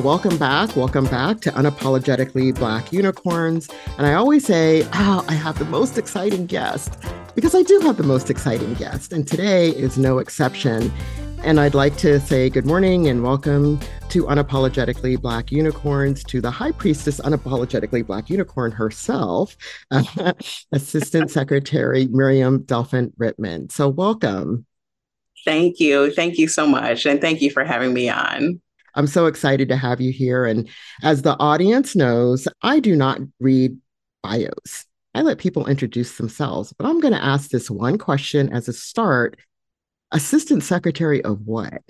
Welcome back. Welcome back to Unapologetically Black Unicorns. And I always say, oh, I have the most exciting guest because I do have the most exciting guest. And today is no exception. And I'd like to say good morning and welcome to Unapologetically Black Unicorns, to the High Priestess Unapologetically Black Unicorn herself, Assistant Secretary Miriam Delphin Rittmon. So, welcome. Thank you. Thank you so much. And thank you for having me on. I'm so excited to have you here. And as the audience knows, I do not read bios. I let people introduce themselves, but I'm going to ask this one question as a start Assistant Secretary of what?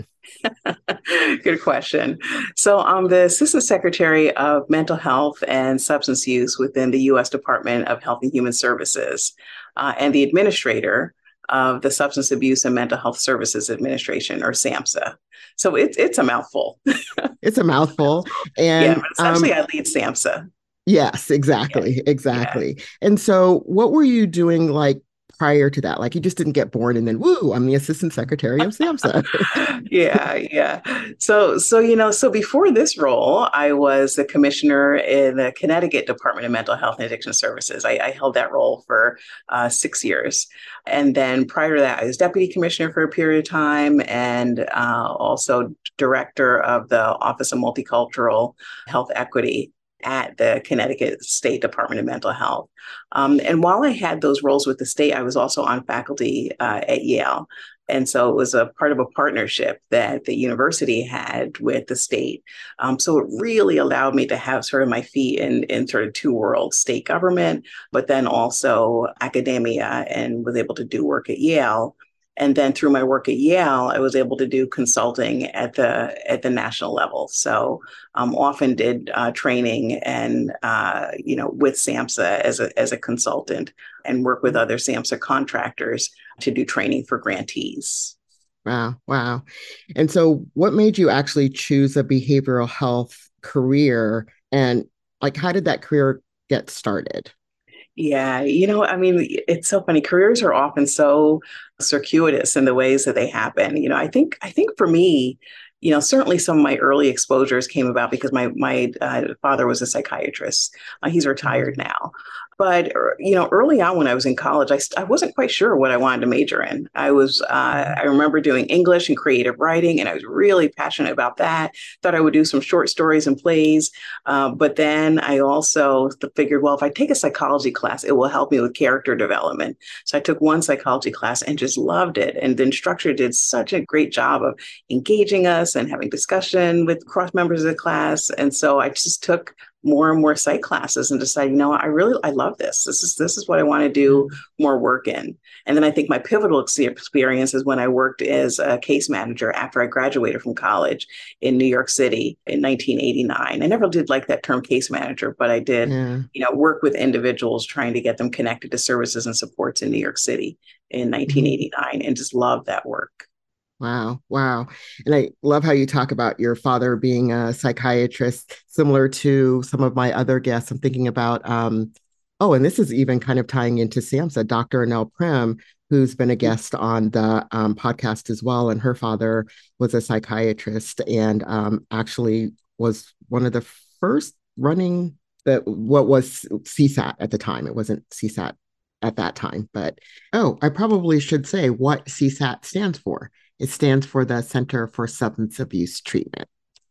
Good question. So, I'm the Assistant Secretary of Mental Health and Substance Use within the U.S. Department of Health and Human Services uh, and the Administrator of the Substance Abuse and Mental Health Services Administration, or SAMHSA. So, it's, it's a mouthful. it's a mouthful. And yeah, essentially, um, I lead SAMHSA. Yes, exactly. Yeah. Exactly. Yeah. And so, what were you doing like prior to that? Like you just didn't get born and then woo, I'm the assistant secretary of SAMHSA. yeah, yeah. So so you know, so before this role, I was the commissioner in the Connecticut Department of Mental Health and Addiction Services. I, I held that role for uh, six years. And then prior to that, I was deputy commissioner for a period of time and uh, also director of the Office of Multicultural Health Equity at the Connecticut State Department of Mental Health. Um, and while I had those roles with the state, I was also on faculty uh, at Yale. And so it was a part of a partnership that the university had with the state. Um, so it really allowed me to have sort of my feet in, in sort of two worlds state government, but then also academia, and was able to do work at Yale and then through my work at Yale, I was able to do consulting at the at the national level. So um, often did uh, training and uh, you know with SAMHSA as a as a consultant and work with other SAMHSA contractors to do training for grantees. Wow, wow! And so, what made you actually choose a behavioral health career, and like how did that career get started? Yeah, you know, I mean, it's so funny. Careers are often so circuitous in the ways that they happen. You know, I think I think for me, you know, certainly some of my early exposures came about because my my uh, father was a psychiatrist. Uh, he's retired mm-hmm. now, but er, you know, early on when I was in college, I, I wasn't quite sure what I wanted to major in. I was uh, mm-hmm. I remember doing English and creative writing, and I was really passionate about that. Thought I would do some short stories and plays, uh, but then I also figured, well, if I take a psychology class, it will help me with character development. So I took one psychology class and just loved it. And the instructor did such a great job of engaging us and having discussion with cross members of the class. And so I just took more and more psych classes and decide, you know, I really I love this. This is this is what I want to do mm-hmm. more work in. And then I think my pivotal experience is when I worked as a case manager after I graduated from college in New York City in 1989. I never did like that term case manager, but I did, yeah. you know, work with individuals trying to get them connected to services and supports in New York City in 1989 mm-hmm. and just love that work. Wow. Wow. And I love how you talk about your father being a psychiatrist, similar to some of my other guests. I'm thinking about, um, oh, and this is even kind of tying into SAMHSA, Dr. Annelle Primm, who's been a mm-hmm. guest on the um, podcast as well. And her father was a psychiatrist and um, actually was one of the first running that what was CSAT at the time. It wasn't CSAT at that time, but oh, I probably should say what CSAT stands for. It stands for the Center for Substance Abuse Treatment.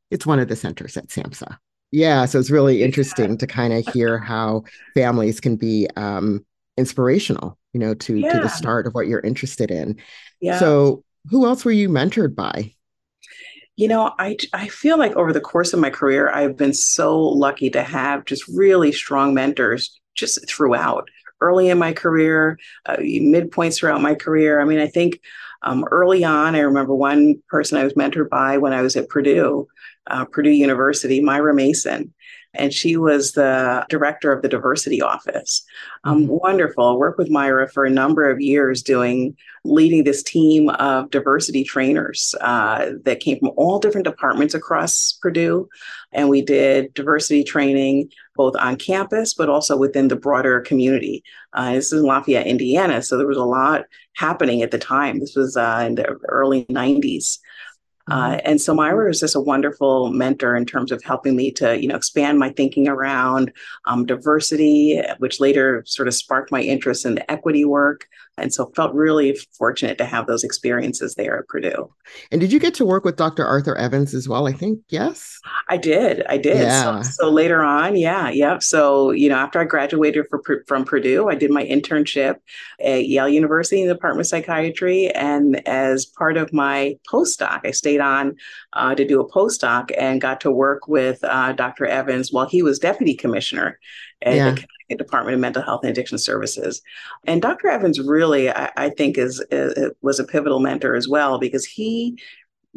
It's one of the centers at SAMHSA. Yeah, so it's really interesting to kind of hear how families can be um, inspirational, you know, to yeah. to the start of what you're interested in. Yeah. So, who else were you mentored by? You know, I I feel like over the course of my career, I've been so lucky to have just really strong mentors just throughout. Early in my career, uh, midpoints throughout my career. I mean, I think um, early on, I remember one person I was mentored by when I was at Purdue, uh, Purdue University, Myra Mason. And she was the director of the diversity office. Um, mm-hmm. Wonderful. Worked with Myra for a number of years doing, leading this team of diversity trainers uh, that came from all different departments across Purdue. And we did diversity training both on campus, but also within the broader community. Uh, this is in Lafayette, Indiana. So there was a lot happening at the time. This was uh, in the early 90s. Uh, and so Myra was just a wonderful mentor in terms of helping me to, you know, expand my thinking around um, diversity, which later sort of sparked my interest in the equity work. And so felt really fortunate to have those experiences there at Purdue. And did you get to work with Dr. Arthur Evans as well? I think, yes. I did. I did. Yeah. So, so later on, yeah, yeah. So, you know, after I graduated for, from Purdue, I did my internship at Yale University in the Department of Psychiatry. And as part of my postdoc, I stayed on uh, to do a postdoc and got to work with uh, Dr. Evans while he was deputy commissioner at yeah. the Department of Mental Health and Addiction Services. And Dr. Evans really, I, I think, is, is was a pivotal mentor as well because he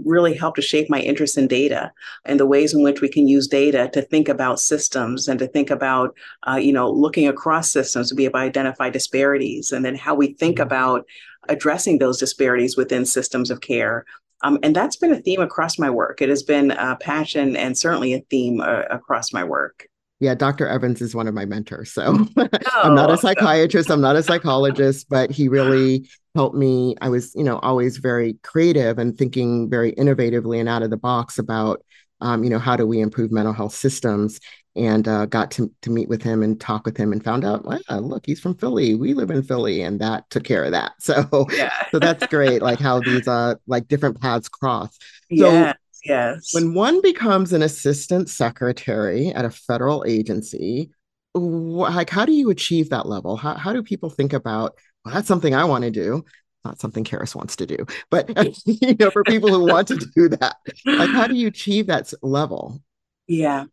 really helped to shape my interest in data and the ways in which we can use data to think about systems and to think about, uh, you know, looking across systems to be able to identify disparities and then how we think mm-hmm. about addressing those disparities within systems of care. Um, and that's been a theme across my work. It has been a passion and certainly a theme uh, across my work. Yeah, Dr. Evans is one of my mentors. So oh, I'm not a psychiatrist, I'm not a psychologist, but he really helped me. I was, you know, always very creative and thinking very innovatively and out of the box about, um, you know, how do we improve mental health systems? And uh, got to, to meet with him and talk with him and found out, well, look, he's from Philly. We live in Philly, and that took care of that. So, yeah. so that's great. Like how these uh like different paths cross. So, yeah Yes. When one becomes an assistant secretary at a federal agency, like how do you achieve that level? How, how do people think about, well, that's something I want to do? Not something Keris wants to do, but you know, for people who want to do that, like how do you achieve that level? Yeah.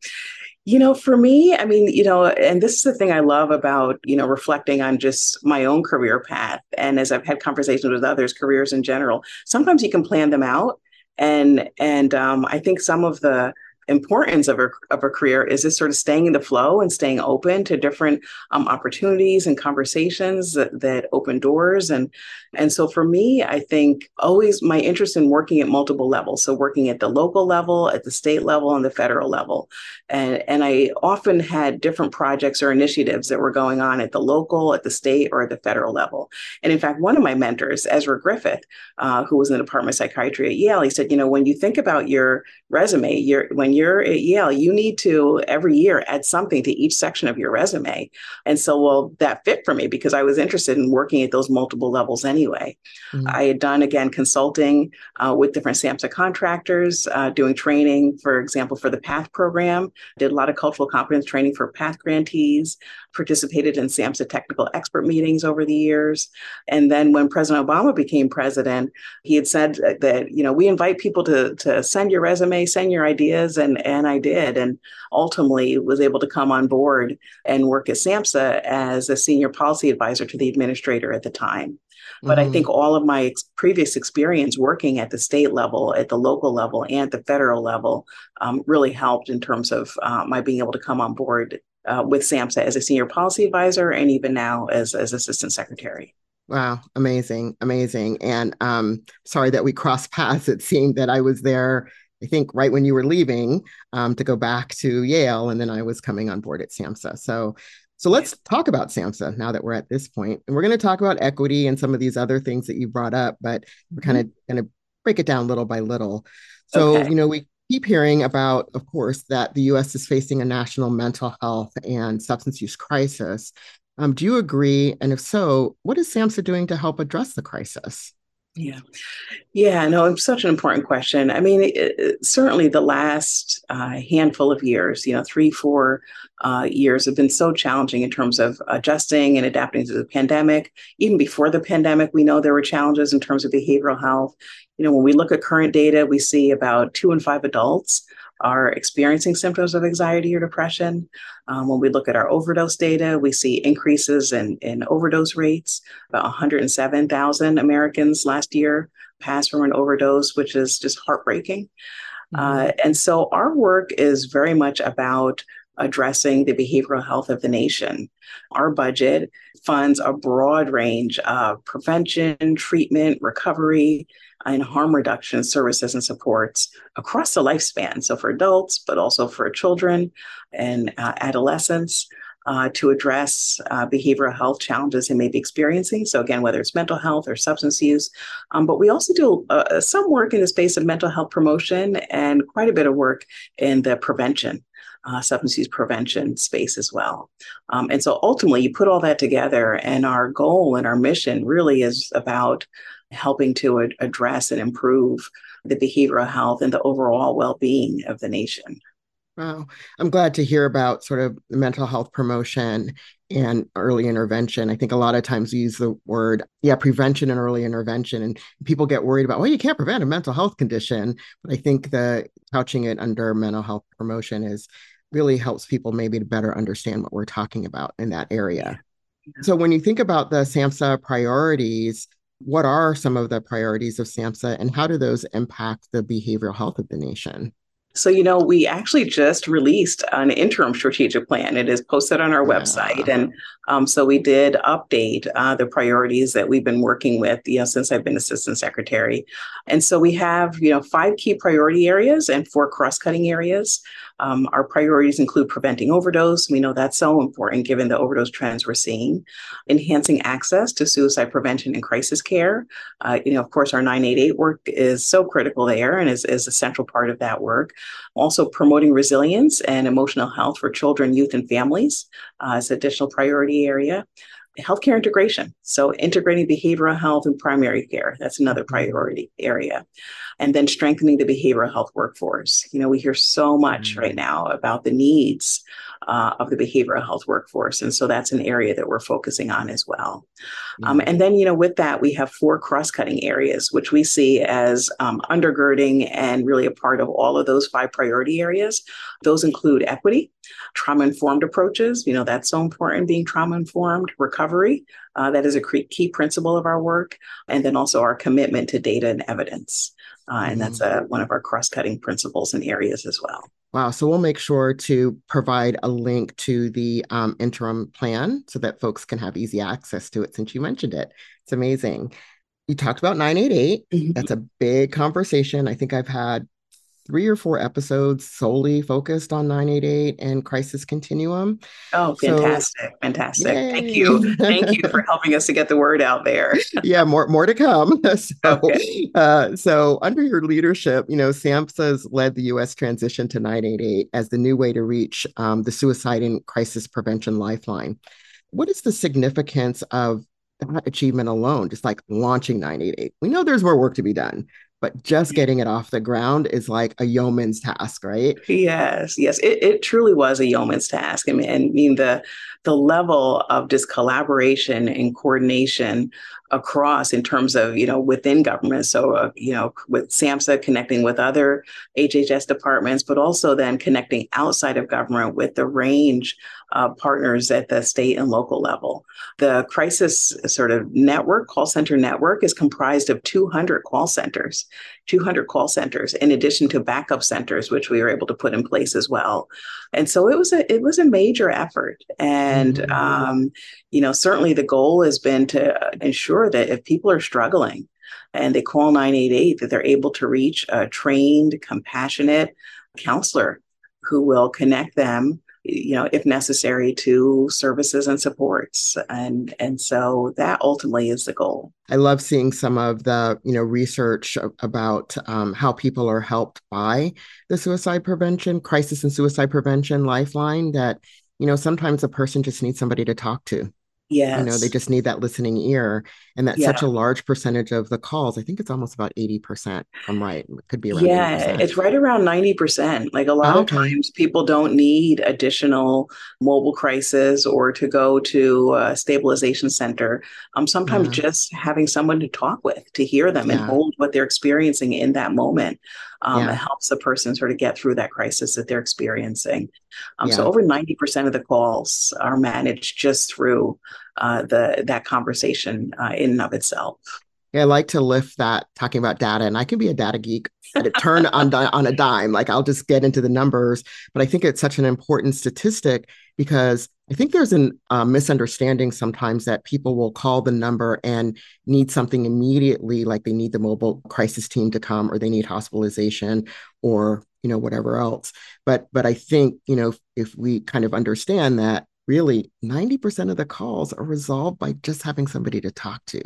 You know, for me, I mean, you know, and this is the thing I love about, you know, reflecting on just my own career path. And as I've had conversations with others, careers in general, sometimes you can plan them out and and um, I think some of the importance of a, of a career is just sort of staying in the flow and staying open to different um, opportunities and conversations that, that open doors. And and so for me i think always my interest in working at multiple levels. So working at the local level at the state level and the federal level. And and i often had different projects or initiatives that were going on at the local at the state or at the federal level. And in fact one of my mentors ezra griffith uh, who was in the department of psychiatry at yale he said you know when you think about your resume your when when you're at Yale, you need to every year add something to each section of your resume. And so, well, that fit for me because I was interested in working at those multiple levels anyway. Mm-hmm. I had done, again, consulting uh, with different SAMHSA contractors, uh, doing training, for example, for the PATH program, did a lot of cultural competence training for PATH grantees, participated in SAMHSA technical expert meetings over the years. And then when President Obama became president, he had said that, you know, we invite people to, to send your resume, send your ideas, and, and I did. And ultimately was able to come on board and work at SAMHSA as a senior policy advisor to the administrator at the time. But mm-hmm. I think all of my ex- previous experience working at the state level, at the local level, and the federal level um, really helped in terms of uh, my being able to come on board uh, with SAMHSA as a senior policy advisor and even now as, as assistant secretary. Wow, amazing, amazing. And um, sorry that we crossed paths. It seemed that I was there, I think, right when you were leaving um, to go back to Yale, and then I was coming on board at SAMHSA. So, so let's talk about SAMHSA now that we're at this point. And we're going to talk about equity and some of these other things that you brought up, but we're kind of going to break it down little by little. So, okay. you know, we keep hearing about, of course, that the US is facing a national mental health and substance use crisis. Um, do you agree? And if so, what is SAMHSA doing to help address the crisis? Yeah. Yeah, no, it's such an important question. I mean, it, it, certainly the last uh, handful of years, you know, three, four uh, years have been so challenging in terms of adjusting and adapting to the pandemic. Even before the pandemic, we know there were challenges in terms of behavioral health. You know, when we look at current data, we see about two in five adults are experiencing symptoms of anxiety or depression. Um, when we look at our overdose data, we see increases in, in overdose rates. About 107,000 Americans last year passed from an overdose, which is just heartbreaking. Mm-hmm. Uh, and so our work is very much about addressing the behavioral health of the nation. Our budget funds a broad range of prevention, treatment, recovery, and harm reduction services and supports across the lifespan. So for adults, but also for children and uh, adolescents. uh, to address uh, behavioral health challenges they may be experiencing. So, again, whether it's mental health or substance use. Um, but we also do uh, some work in the space of mental health promotion and quite a bit of work in the prevention. Uh, substance use prevention space as well. Um, and so ultimately, you put all that together, and our goal and our mission really is about helping to ad- address and improve the behavioral health and the overall well being of the nation. Wow. I'm glad to hear about sort of mental health promotion and early intervention. I think a lot of times we use the word, yeah, prevention and early intervention, and people get worried about, well, you can't prevent a mental health condition. But I think the couching it under mental health promotion is really helps people maybe to better understand what we're talking about in that area. Yeah. So when you think about the SAMHSA priorities, what are some of the priorities of SAMHSA and how do those impact the behavioral health of the nation? So, you know, we actually just released an interim strategic plan. It is posted on our yeah. website. And um, so we did update uh, the priorities that we've been working with, you know, since I've been assistant secretary. And so we have, you know, five key priority areas and four cross cutting areas. Um, our priorities include preventing overdose. We know that's so important given the overdose trends we're seeing. Enhancing access to suicide prevention and crisis care. Uh, you know, of course, our 988 work is so critical there and is, is a central part of that work. Also, promoting resilience and emotional health for children, youth, and families uh, is an additional priority area healthcare integration. So, integrating behavioral health and primary care, that's another priority area. And then strengthening the behavioral health workforce. You know, we hear so much mm-hmm. right now about the needs uh, of the behavioral health workforce. And so that's an area that we're focusing on as well. Mm-hmm. Um, and then, you know, with that, we have four cross cutting areas, which we see as um, undergirding and really a part of all of those five priority areas. Those include equity, trauma informed approaches. You know, that's so important being trauma informed, recovery. Uh, that is a key principle of our work. And then also our commitment to data and evidence. Uh, and that's mm-hmm. a, one of our cross cutting principles and areas as well. Wow. So we'll make sure to provide a link to the um, interim plan so that folks can have easy access to it since you mentioned it. It's amazing. You talked about 988. Mm-hmm. That's a big conversation. I think I've had three or four episodes solely focused on 988 and crisis continuum. Oh, fantastic. So, fantastic. Yay. Thank you. Thank you for helping us to get the word out there. yeah, more more to come. so, okay. uh, so under your leadership, you know, SAMHSA has led the US transition to 988 as the new way to reach um, the suicide and crisis prevention lifeline. What is the significance of that achievement alone, just like launching 988? We know there's more work to be done, but just getting it off the ground is like a yeoman's task, right? Yes, yes, it, it truly was a yeoman's task. I mean, and I mean the the level of just collaboration and coordination across in terms of you know within government so uh, you know with samhsa connecting with other hhs departments but also then connecting outside of government with the range of partners at the state and local level. The crisis sort of network call center network is comprised of 200 call centers 200 call centers in addition to backup centers which we were able to put in place as well. And so it was a it was a major effort. And mm-hmm. um, you know certainly the goal has been to ensure that if people are struggling and they call 988 that they're able to reach a trained compassionate counselor who will connect them you know, if necessary, to services and supports. And and so that ultimately is the goal. I love seeing some of the you know research about um, how people are helped by the suicide prevention, crisis and suicide prevention lifeline. That you know sometimes a person just needs somebody to talk to Yes. You know, they just need that listening ear. And that's yeah. such a large percentage of the calls. I think it's almost about 80%. I'm right. It could be around Yeah, 80%. it's right around 90%. Like a lot okay. of times people don't need additional mobile crisis or to go to a stabilization center. Um, sometimes yeah. just having someone to talk with, to hear them yeah. and hold what they're experiencing in that moment um, yeah. helps the person sort of get through that crisis that they're experiencing. Um, yeah. So over 90% of the calls are managed just through uh, the that conversation uh, in and of itself. Yeah, I like to lift that talking about data, and I can be a data geek at a turn on on a dime. Like I'll just get into the numbers, but I think it's such an important statistic because I think there's a uh, misunderstanding sometimes that people will call the number and need something immediately, like they need the mobile crisis team to come, or they need hospitalization, or you know whatever else. But but I think you know if we kind of understand that really 90% of the calls are resolved by just having somebody to talk to.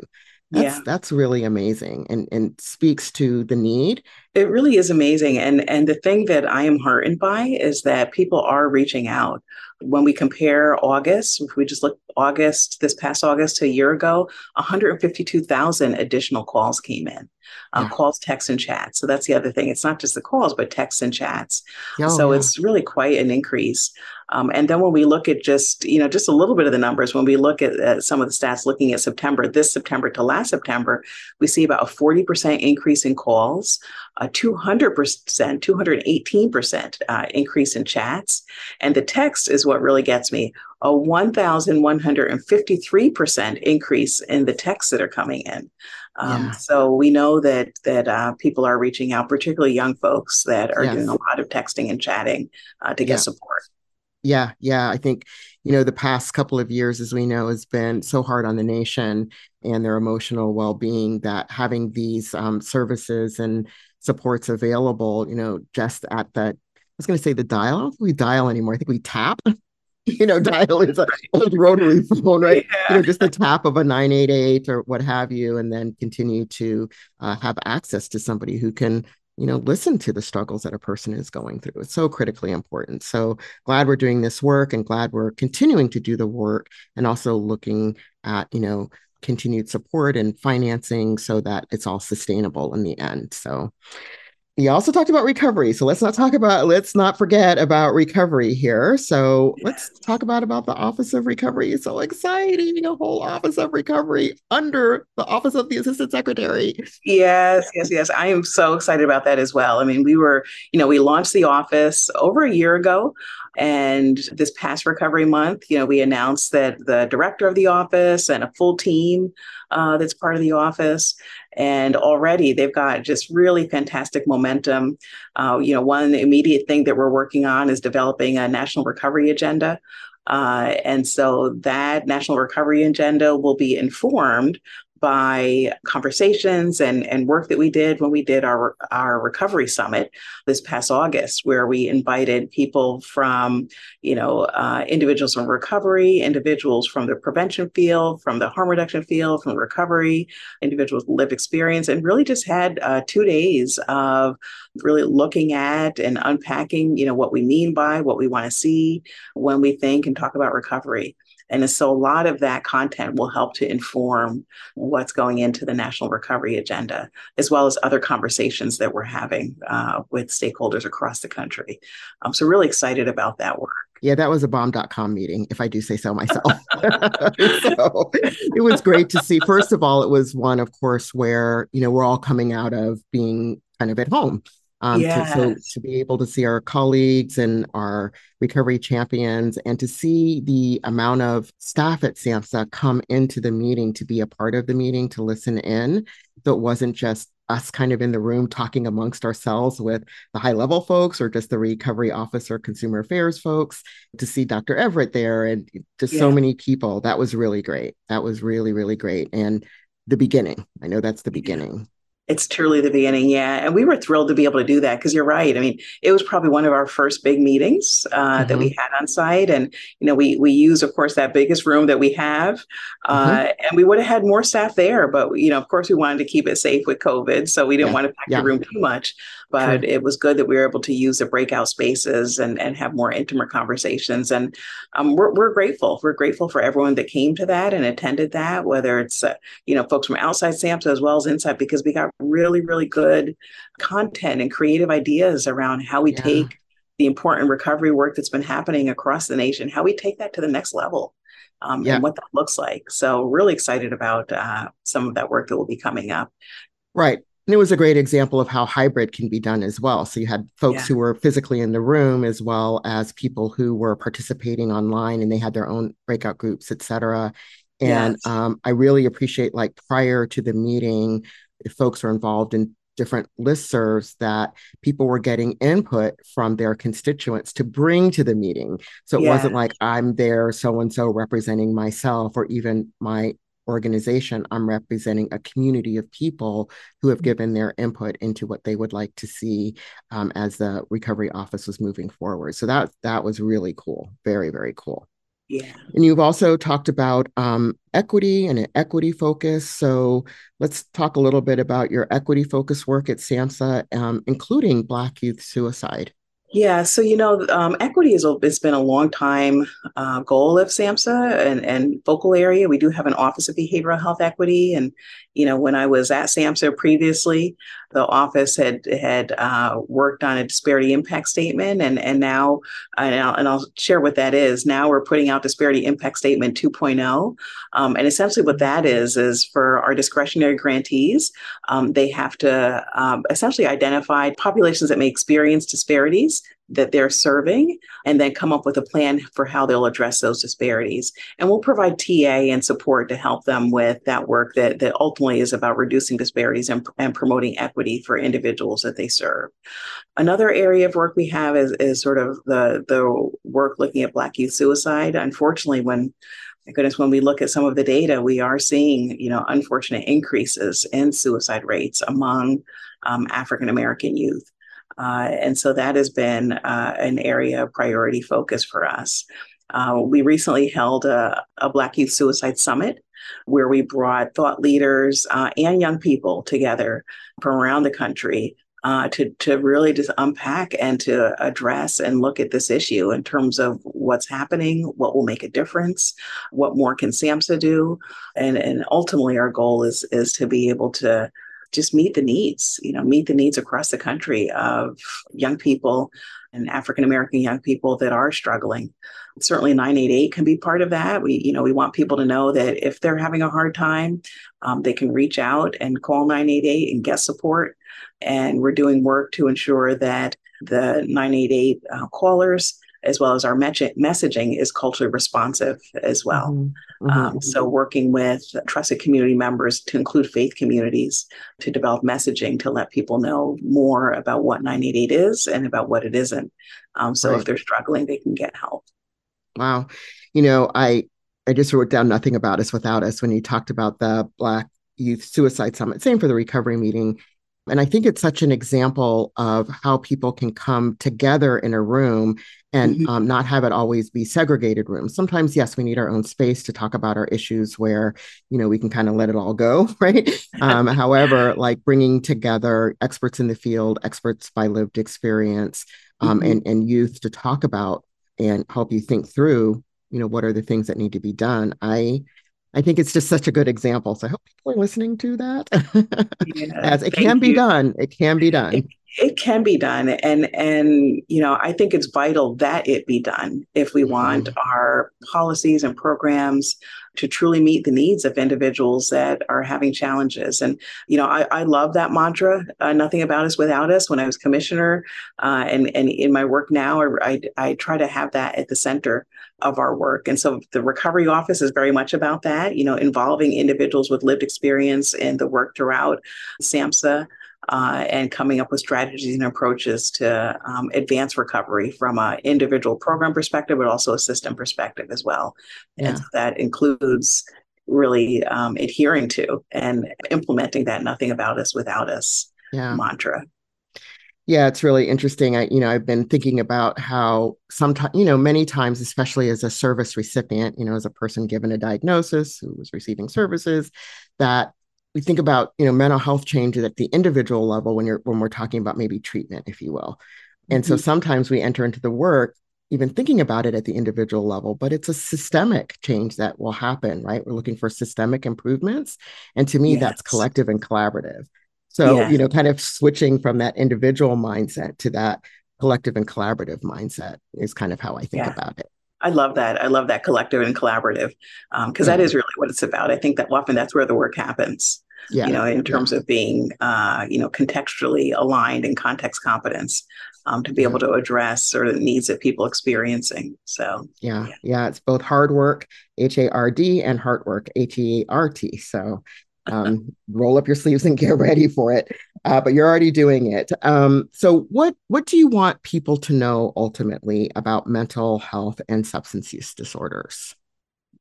That's yeah. that's really amazing and and speaks to the need. It really is amazing. And and the thing that I am heartened by is that people are reaching out. When we compare August, if we just look August, this past August to a year ago, 152,000 additional calls came in. Uh, yeah. Calls, texts, and chats. So that's the other thing. It's not just the calls, but texts and chats. Oh, so yeah. it's really quite an increase. Um, and then when we look at just, you know, just a little bit of the numbers, when we look at uh, some of the stats looking at September, this September to last September, we see about a 40% increase in calls, a 200%, 218% uh, increase in chats. And the text is what really gets me a 1,153% increase in the texts that are coming in. Um, yeah. So we know that that uh, people are reaching out, particularly young folks that are yes. doing a lot of texting and chatting uh, to get yeah. support. Yeah, yeah. I think, you know, the past couple of years, as we know, has been so hard on the nation and their emotional well being that having these um, services and supports available, you know, just at that, I was going to say the dial. I don't think we dial anymore. I think we tap. you know, dial is an old rotary phone, right? Yeah. You know, just the tap of a 988 or what have you, and then continue to uh, have access to somebody who can you know listen to the struggles that a person is going through. It's so critically important. So glad we're doing this work and glad we're continuing to do the work and also looking at you know continued support and financing so that it's all sustainable in the end. So you also talked about recovery so let's not talk about let's not forget about recovery here. So yes. let's talk about about the office of recovery. It's so exciting a whole office of recovery under the office of the assistant secretary. Yes yes yes. I am so excited about that as well. I mean we were you know we launched the office over a year ago and this past recovery month, you know, we announced that the director of the office and a full team uh, that's part of the office. And already they've got just really fantastic momentum. Uh, you know, one immediate thing that we're working on is developing a national recovery agenda. Uh, and so that national recovery agenda will be informed by conversations and, and work that we did when we did our, our recovery summit this past August, where we invited people from, you know, uh, individuals from recovery, individuals from the prevention field, from the harm reduction field, from recovery, individuals with lived experience, and really just had uh, two days of really looking at and unpacking, you know, what we mean by what we want to see when we think and talk about recovery. And so a lot of that content will help to inform what's going into the National Recovery Agenda, as well as other conversations that we're having uh, with stakeholders across the country. Um, so, really excited about that work. Yeah, that was a bomb.com meeting, if I do say so myself. so it was great to see. First of all, it was one, of course, where, you know, we're all coming out of being kind of at home um, yes. to, so to be able to see our colleagues and our recovery champions and to see the amount of staff at SAMHSA come into the meeting to be a part of the meeting, to listen in. So it wasn't just us kind of in the room talking amongst ourselves with the high level folks or just the recovery officer consumer affairs folks to see dr everett there and just yeah. so many people that was really great that was really really great and the beginning i know that's the beginning it's truly the beginning, yeah. And we were thrilled to be able to do that because you're right. I mean, it was probably one of our first big meetings uh, mm-hmm. that we mm-hmm. had on site, and you know, we we use, of course, that biggest room that we have, uh, mm-hmm. and we would have had more staff there, but you know, of course, we wanted to keep it safe with COVID, so we didn't yeah. want to pack yeah. the room too much but it was good that we were able to use the breakout spaces and, and have more intimate conversations. And um, we're, we're grateful. We're grateful for everyone that came to that and attended that, whether it's, uh, you know, folks from outside SAMHSA as well as inside, because we got really, really good content and creative ideas around how we yeah. take the important recovery work that's been happening across the nation, how we take that to the next level. Um, yeah. and what that looks like. So, really excited about uh, some of that work that will be coming up. Right. And it was a great example of how hybrid can be done as well. So you had folks yeah. who were physically in the room as well as people who were participating online and they had their own breakout groups, et cetera. And yes. um, I really appreciate like prior to the meeting, if folks were involved in different listservs that people were getting input from their constituents to bring to the meeting. So it wasn't like I'm there so and so representing myself or even my organization, I'm representing a community of people who have given their input into what they would like to see um, as the recovery office was moving forward. So that that was really cool, very very cool. Yeah. And you've also talked about um, equity and an equity focus. So let's talk a little bit about your equity focus work at SAMHSA, um, including Black youth suicide. Yeah, so you know, um, equity is it's been a long time uh, goal of SAMHSA and, and focal area. We do have an Office of Behavioral Health Equity, and you know, when I was at SAMHSA previously, the office had had uh, worked on a disparity impact statement, and and now, and I'll, and I'll, share what that is. Now we're putting out disparity impact statement 2.0, um, and essentially what that is is for our discretionary grantees, um, they have to um, essentially identify populations that may experience disparities that they're serving and then come up with a plan for how they'll address those disparities. And we'll provide TA and support to help them with that work that, that ultimately is about reducing disparities and, and promoting equity for individuals that they serve. Another area of work we have is, is sort of the, the work looking at Black youth suicide. Unfortunately, when my goodness, when we look at some of the data, we are seeing, you know, unfortunate increases in suicide rates among um, African American youth. Uh, and so that has been uh, an area of priority focus for us. Uh, we recently held a, a, Black Youth Suicide Summit where we brought thought leaders uh, and young people together from around the country uh, to, to really just unpack and to address and look at this issue in terms of what's happening, what will make a difference, what more can SAMHSA do. And, and ultimately, our goal is, is to be able to just meet the needs, you know, meet the needs across the country of young people and African American young people that are struggling. Certainly 988 can be part of that. We, you know, we want people to know that if they're having a hard time, um, they can reach out and call 988 and get support. And we're doing work to ensure that the 988 uh, callers as well as our messaging is culturally responsive as well. Mm-hmm. Um, mm-hmm. so, working with trusted community members to include faith communities to develop messaging to let people know more about what 988 is and about what it isn't. Um, so, right. if they're struggling, they can get help. Wow. You know, I I just wrote down nothing about us without us when you talked about the Black Youth Suicide Summit. Same for the recovery meeting. And I think it's such an example of how people can come together in a room and mm-hmm. um, not have it always be segregated rooms. Sometimes, yes, we need our own space to talk about our issues where, you know, we can kind of let it all go, right? Um, however, like bringing together experts in the field, experts by lived experience, um, mm-hmm. and, and youth to talk about and help you think through, you know, what are the things that need to be done. I I think it's just such a good example. So I hope people are listening to that. yeah, As it can be done. It can be done. It, it, can be done. And and you know, I think it's vital that it be done if we want mm-hmm. our policies and programs to truly meet the needs of individuals that are having challenges. And, you know, I, I love that mantra, uh, nothing about us without us. When I was commissioner uh, and, and in my work now, I, I try to have that at the center of our work. And so the recovery office is very much about that, you know, involving individuals with lived experience in the work throughout SAMHSA. Uh, and coming up with strategies and approaches to um, advance recovery from an individual program perspective, but also a system perspective as well. Yeah. And so that includes really um, adhering to and implementing that nothing about us without us yeah. mantra. Yeah, it's really interesting. I, you know, I've been thinking about how sometimes, you know, many times, especially as a service recipient, you know, as a person given a diagnosis who was receiving services, that we think about, you know, mental health changes at the individual level when you're when we're talking about maybe treatment, if you will. And mm-hmm. so sometimes we enter into the work even thinking about it at the individual level, but it's a systemic change that will happen, right? We're looking for systemic improvements. And to me, yes. that's collective and collaborative. So, yeah. you know, kind of switching from that individual mindset to that collective and collaborative mindset is kind of how I think yeah. about it. I love that. I love that collective and collaborative because um, that is really what it's about. I think that often that's where the work happens. Yeah. You know, in terms of being, uh, you know, contextually aligned and context competence um, to be able to address sort of the needs that people experiencing. So yeah, yeah, yeah it's both hard work, H A R D, and heart work, H E A R T. So um, roll up your sleeves and get ready for it. Uh, but you're already doing it. Um, so, what what do you want people to know ultimately about mental health and substance use disorders?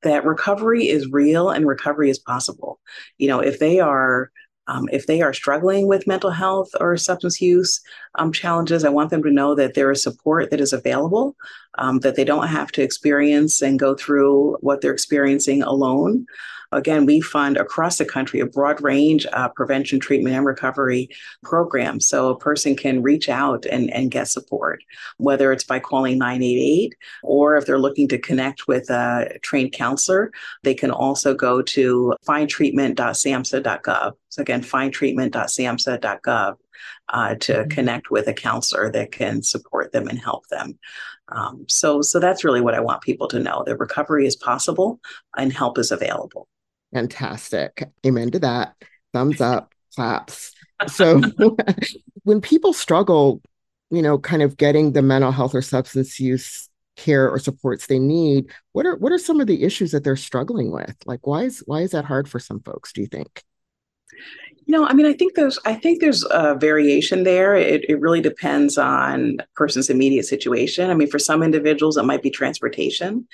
That recovery is real and recovery is possible. You know, if they are um, if they are struggling with mental health or substance use um, challenges, I want them to know that there is support that is available um, that they don't have to experience and go through what they're experiencing alone. Again, we fund across the country a broad range of prevention, treatment, and recovery programs. So a person can reach out and, and get support, whether it's by calling 988 or if they're looking to connect with a trained counselor, they can also go to findtreatment.samhsa.gov. So again, findtreatment.samhsa.gov uh, to mm-hmm. connect with a counselor that can support them and help them. Um, so, so that's really what I want people to know: that recovery is possible and help is available. Fantastic. Amen to that. Thumbs up, claps. So when people struggle, you know, kind of getting the mental health or substance use care or supports they need, what are what are some of the issues that they're struggling with? Like why is why is that hard for some folks, do you think? No, I mean, I think there's, I think there's a variation there. It, it really depends on a person's immediate situation. I mean, for some individuals, it might be transportation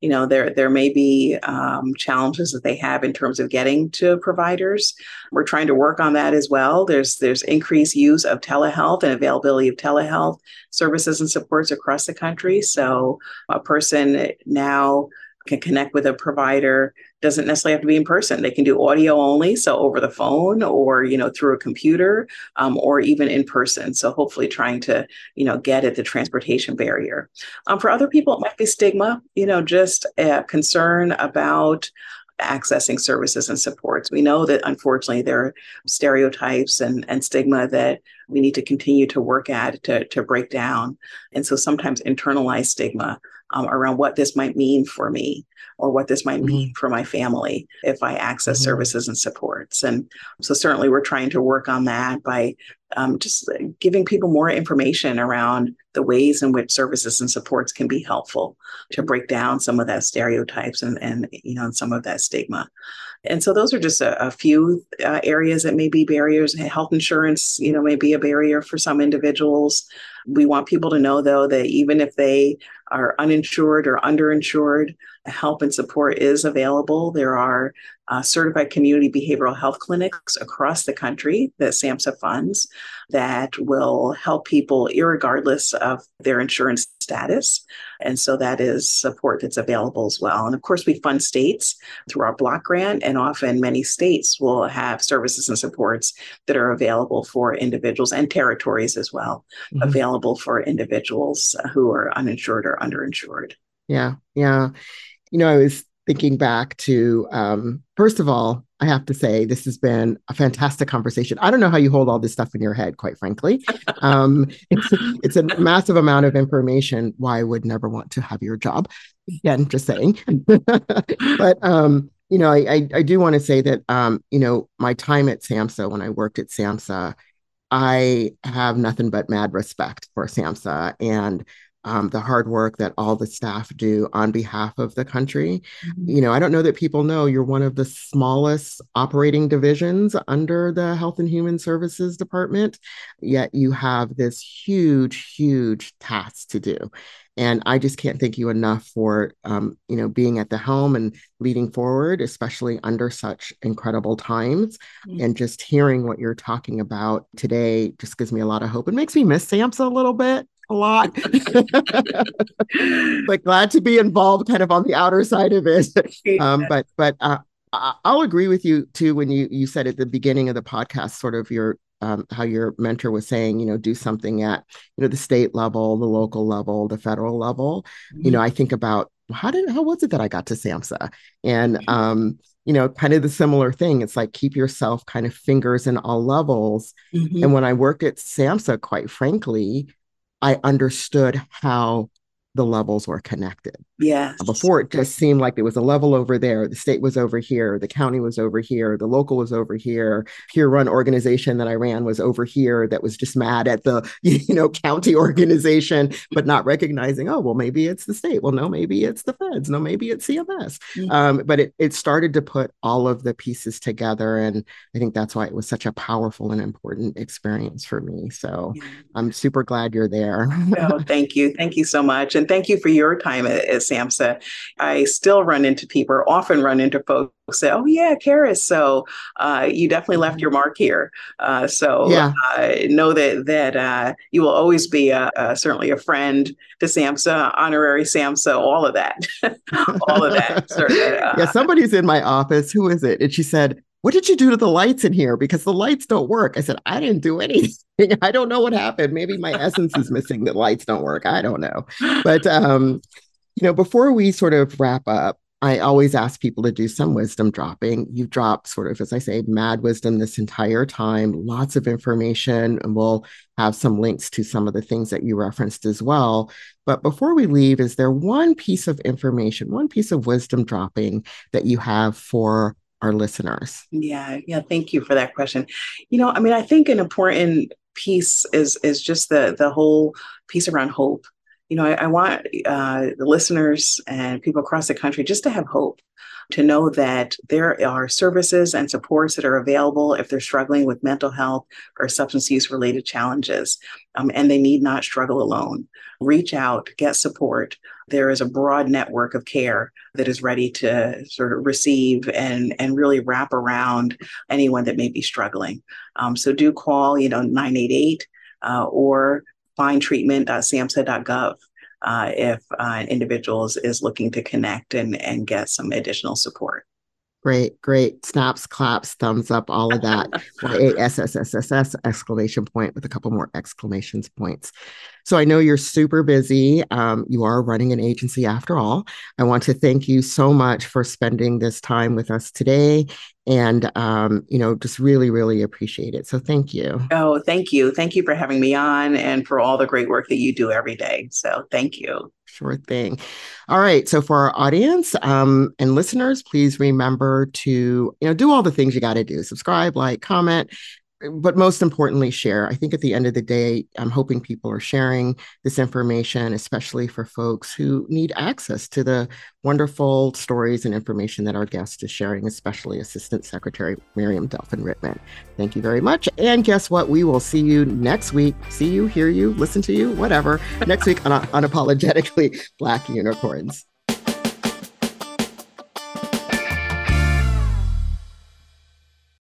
you know there there may be um, challenges that they have in terms of getting to providers. We're trying to work on that as well. There's there's increased use of telehealth and availability of telehealth services and supports across the country. So a person now can connect with a provider doesn't necessarily have to be in person they can do audio only so over the phone or you know through a computer um, or even in person so hopefully trying to you know get at the transportation barrier um, for other people it might be stigma you know just a concern about accessing services and supports. We know that unfortunately there are stereotypes and, and stigma that we need to continue to work at to, to break down. And so sometimes internalized stigma um, around what this might mean for me or what this might mean mm-hmm. for my family if I access mm-hmm. services and supports. And so, certainly, we're trying to work on that by um, just giving people more information around the ways in which services and supports can be helpful to break down some of that stereotypes and, and you know, and some of that stigma. And so those are just a, a few uh, areas that may be barriers. Health insurance, you know, may be a barrier for some individuals. We want people to know, though, that even if they are uninsured or underinsured, help and support is available. There are uh, certified community behavioral health clinics across the country that SAMHSA funds that will help people, regardless of their insurance status. And so that is support that's available as well. And of course, we fund states through our block grant, and often many states will have services and supports that are available for individuals and territories as well, mm-hmm. available for individuals who are uninsured or underinsured. Yeah, yeah. You know, I was thinking back to, um, first of all, I have to say this has been a fantastic conversation. I don't know how you hold all this stuff in your head, quite frankly. Um, it's, it's a massive amount of information. Why I would never want to have your job. Again, just saying. but um, you know, I, I, I do want to say that um, you know, my time at SAMHSA when I worked at SAMHSA, I have nothing but mad respect for SAMHSA and um, the hard work that all the staff do on behalf of the country. Mm-hmm. You know, I don't know that people know you're one of the smallest operating divisions under the Health and Human Services Department, yet you have this huge, huge task to do. And I just can't thank you enough for, um, you know, being at the helm and leading forward, especially under such incredible times. Mm-hmm. And just hearing what you're talking about today just gives me a lot of hope. It makes me miss SAMHSA a little bit a lot. but glad to be involved kind of on the outer side of it. Um, but but uh, I'll agree with you too when you you said at the beginning of the podcast, sort of your um, how your mentor was saying, you know, do something at you know the state level, the local level, the federal level. Mm-hmm. You know, I think about how did how was it that I got to SAMHSA and mm-hmm. um you know, kind of the similar thing. It's like keep yourself kind of fingers in all levels. Mm-hmm. And when I worked at SAMHSA, quite frankly, I understood how the levels were connected. Yeah. Before it just seemed like there was a level over there, the state was over here, the county was over here, the local was over here, peer run organization that I ran was over here that was just mad at the you know county organization but not recognizing oh well maybe it's the state. Well no maybe it's the feds. No maybe it's CMS. Mm-hmm. Um, but it it started to put all of the pieces together and I think that's why it was such a powerful and important experience for me. So yeah. I'm super glad you're there. oh, thank you. Thank you so much and thank you for your time as SAMHSA, I still run into people, or often run into folks say, "Oh yeah, Keris, so uh, you definitely left your mark here." Uh, so yeah. Uh, know that that uh, you will always be a, a, certainly a friend to SAMHSA, honorary SAMHSA, all of that, all of that. Uh, yeah, somebody's in my office. Who is it? And she said, what did you do to the lights in here? Because the lights don't work. I said, I didn't do anything. I don't know what happened. Maybe my essence is missing. The lights don't work. I don't know. But, um, you know, before we sort of wrap up, I always ask people to do some wisdom dropping. You've dropped sort of, as I say, mad wisdom this entire time, lots of information, and we'll have some links to some of the things that you referenced as well. But before we leave, is there one piece of information, one piece of wisdom dropping that you have for our listeners? Yeah, yeah. Thank you for that question. You know, I mean, I think an important piece is is just the the whole piece around hope. You know, I, I want uh, the listeners and people across the country just to have hope to know that there are services and supports that are available if they're struggling with mental health or substance use related challenges, um, and they need not struggle alone. Reach out, get support there is a broad network of care that is ready to sort of receive and, and really wrap around anyone that may be struggling. Um, so do call, you know, 988 uh, or find treatment.samhsa.gov. Uh, if uh, an individual is, is looking to connect and, and get some additional support. Great, great. Snaps, claps, thumbs up, all of that. Y-A-S-S-S-S-S exclamation point with a couple more exclamations points. So I know you're super busy. Um, you are running an agency after all. I want to thank you so much for spending this time with us today. And, um, you know, just really, really appreciate it. So thank you. Oh, thank you. Thank you for having me on and for all the great work that you do every day. So thank you. Sure thing. All right. So for our audience um, and listeners, please remember to you know do all the things you got to do: subscribe, like, comment, but most importantly, share. I think at the end of the day, I'm hoping people are sharing this information, especially for folks who need access to the wonderful stories and information that our guest is sharing, especially Assistant Secretary Miriam Delphin Rittmon. Thank you very much. And guess what? We will see you next week. See you, hear you, listen to you, whatever, next week on Unapologetically Black Unicorns.